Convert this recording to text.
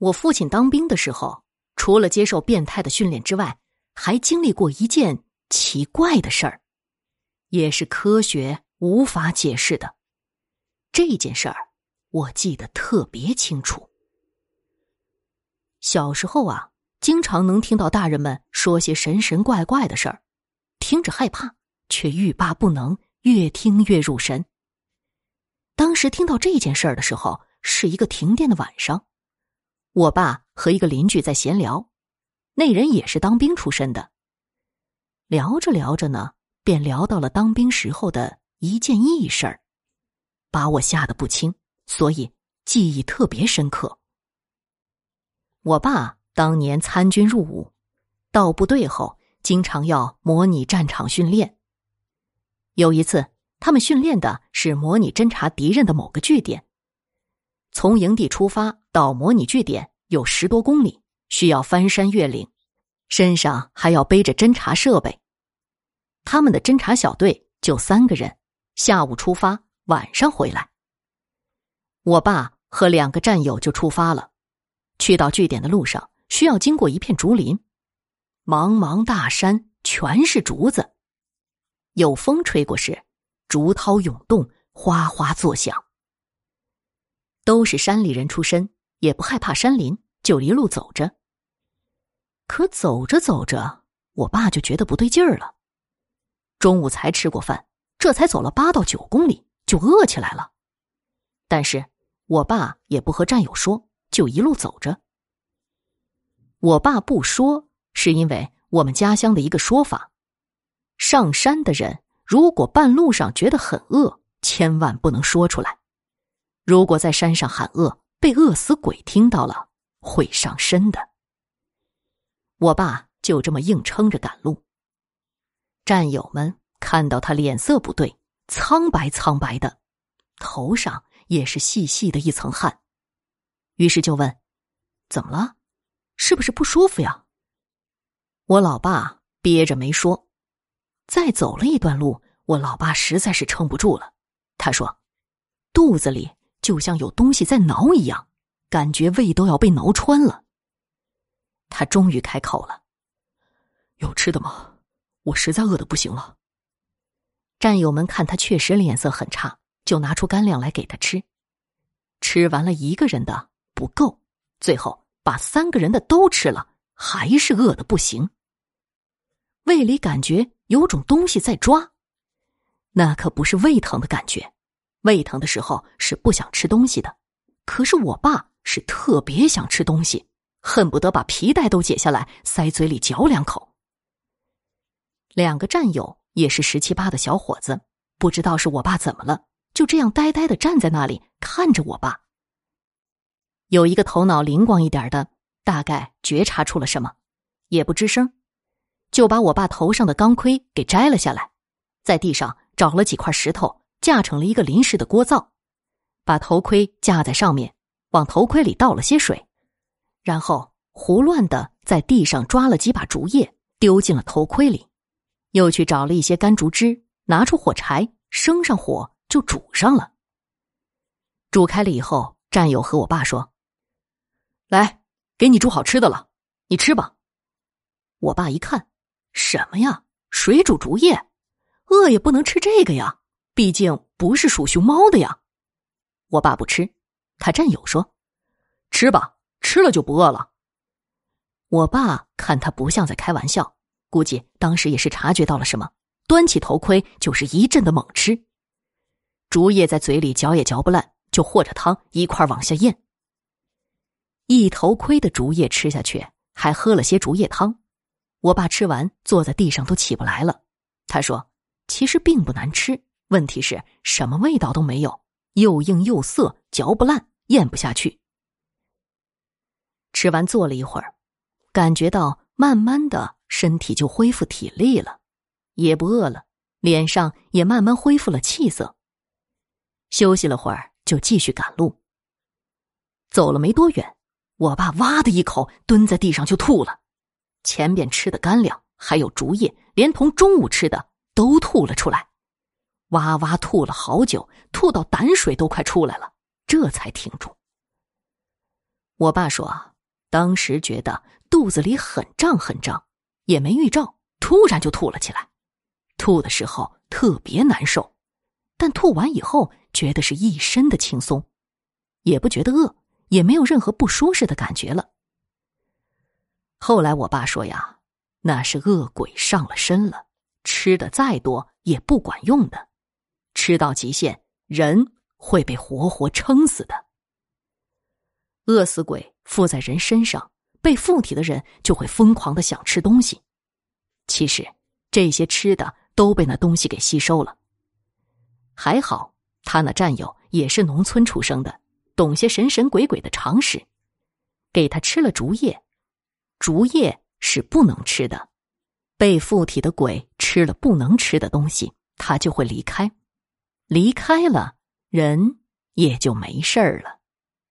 我父亲当兵的时候，除了接受变态的训练之外，还经历过一件奇怪的事儿，也是科学无法解释的。这件事儿我记得特别清楚。小时候啊，经常能听到大人们说些神神怪怪的事儿，听着害怕，却欲罢不能，越听越入神。当时听到这件事儿的时候，是一个停电的晚上。我爸和一个邻居在闲聊，那人也是当兵出身的。聊着聊着呢，便聊到了当兵时候的一件异事儿，把我吓得不轻，所以记忆特别深刻。我爸当年参军入伍，到部队后经常要模拟战场训练。有一次，他们训练的是模拟侦察敌人的某个据点。从营地出发到模拟据点有十多公里，需要翻山越岭，身上还要背着侦察设备。他们的侦察小队就三个人，下午出发，晚上回来。我爸和两个战友就出发了，去到据点的路上需要经过一片竹林，茫茫大山全是竹子，有风吹过时，竹涛涌动，哗哗作响。都是山里人出身，也不害怕山林，就一路走着。可走着走着，我爸就觉得不对劲儿了。中午才吃过饭，这才走了八到九公里，就饿起来了。但是我爸也不和战友说，就一路走着。我爸不说，是因为我们家乡的一个说法：上山的人如果半路上觉得很饿，千万不能说出来。如果在山上喊饿，被饿死鬼听到了，会上身的。我爸就这么硬撑着赶路。战友们看到他脸色不对，苍白苍白的，头上也是细细的一层汗，于是就问：“怎么了？是不是不舒服呀？”我老爸憋着没说。再走了一段路，我老爸实在是撑不住了，他说：“肚子里……”就像有东西在挠一样，感觉胃都要被挠穿了。他终于开口了：“有吃的吗？我实在饿得不行了。”战友们看他确实脸色很差，就拿出干粮来给他吃。吃完了一个人的不够，最后把三个人的都吃了，还是饿得不行。胃里感觉有种东西在抓，那可不是胃疼的感觉。胃疼的时候是不想吃东西的，可是我爸是特别想吃东西，恨不得把皮带都解下来塞嘴里嚼两口。两个战友也是十七八的小伙子，不知道是我爸怎么了，就这样呆呆的站在那里看着我爸。有一个头脑灵光一点的，大概觉察出了什么，也不吱声，就把我爸头上的钢盔给摘了下来，在地上找了几块石头。架成了一个临时的锅灶，把头盔架在上面，往头盔里倒了些水，然后胡乱的在地上抓了几把竹叶，丢进了头盔里，又去找了一些干竹枝，拿出火柴，生上火就煮上了。煮开了以后，战友和我爸说：“来，给你煮好吃的了，你吃吧。”我爸一看，什么呀？水煮竹叶，饿也不能吃这个呀。毕竟不是属熊猫的呀，我爸不吃，他战友说：“吃吧，吃了就不饿了。”我爸看他不像在开玩笑，估计当时也是察觉到了什么，端起头盔就是一阵的猛吃，竹叶在嘴里嚼也嚼不烂，就和着汤一块往下咽。一头盔的竹叶吃下去，还喝了些竹叶汤。我爸吃完坐在地上都起不来了，他说：“其实并不难吃。”问题是什么味道都没有，又硬又涩，嚼不烂，咽不下去。吃完坐了一会儿，感觉到慢慢的身体就恢复体力了，也不饿了，脸上也慢慢恢复了气色。休息了会儿，就继续赶路。走了没多远，我爸哇的一口蹲在地上就吐了，前边吃的干粮还有竹叶，连同中午吃的都吐了出来。哇哇吐了好久，吐到胆水都快出来了，这才停住。我爸说：“当时觉得肚子里很胀很胀，也没预兆，突然就吐了起来。吐的时候特别难受，但吐完以后觉得是一身的轻松，也不觉得饿，也没有任何不舒适的感觉了。后来我爸说呀，那是恶鬼上了身了，吃的再多也不管用的，吃到极限人会被活活撑死的。饿死鬼附在人身上，被附体的人就会疯狂的想吃东西。其实这些吃的都被那东西给吸收了。还好他那战友也是农村出生的，懂些神神鬼鬼的常识，给他吃了竹叶。竹叶是不能吃的，被附体的鬼吃了不能吃的东西，他就会离开，离开了人也就没事儿了。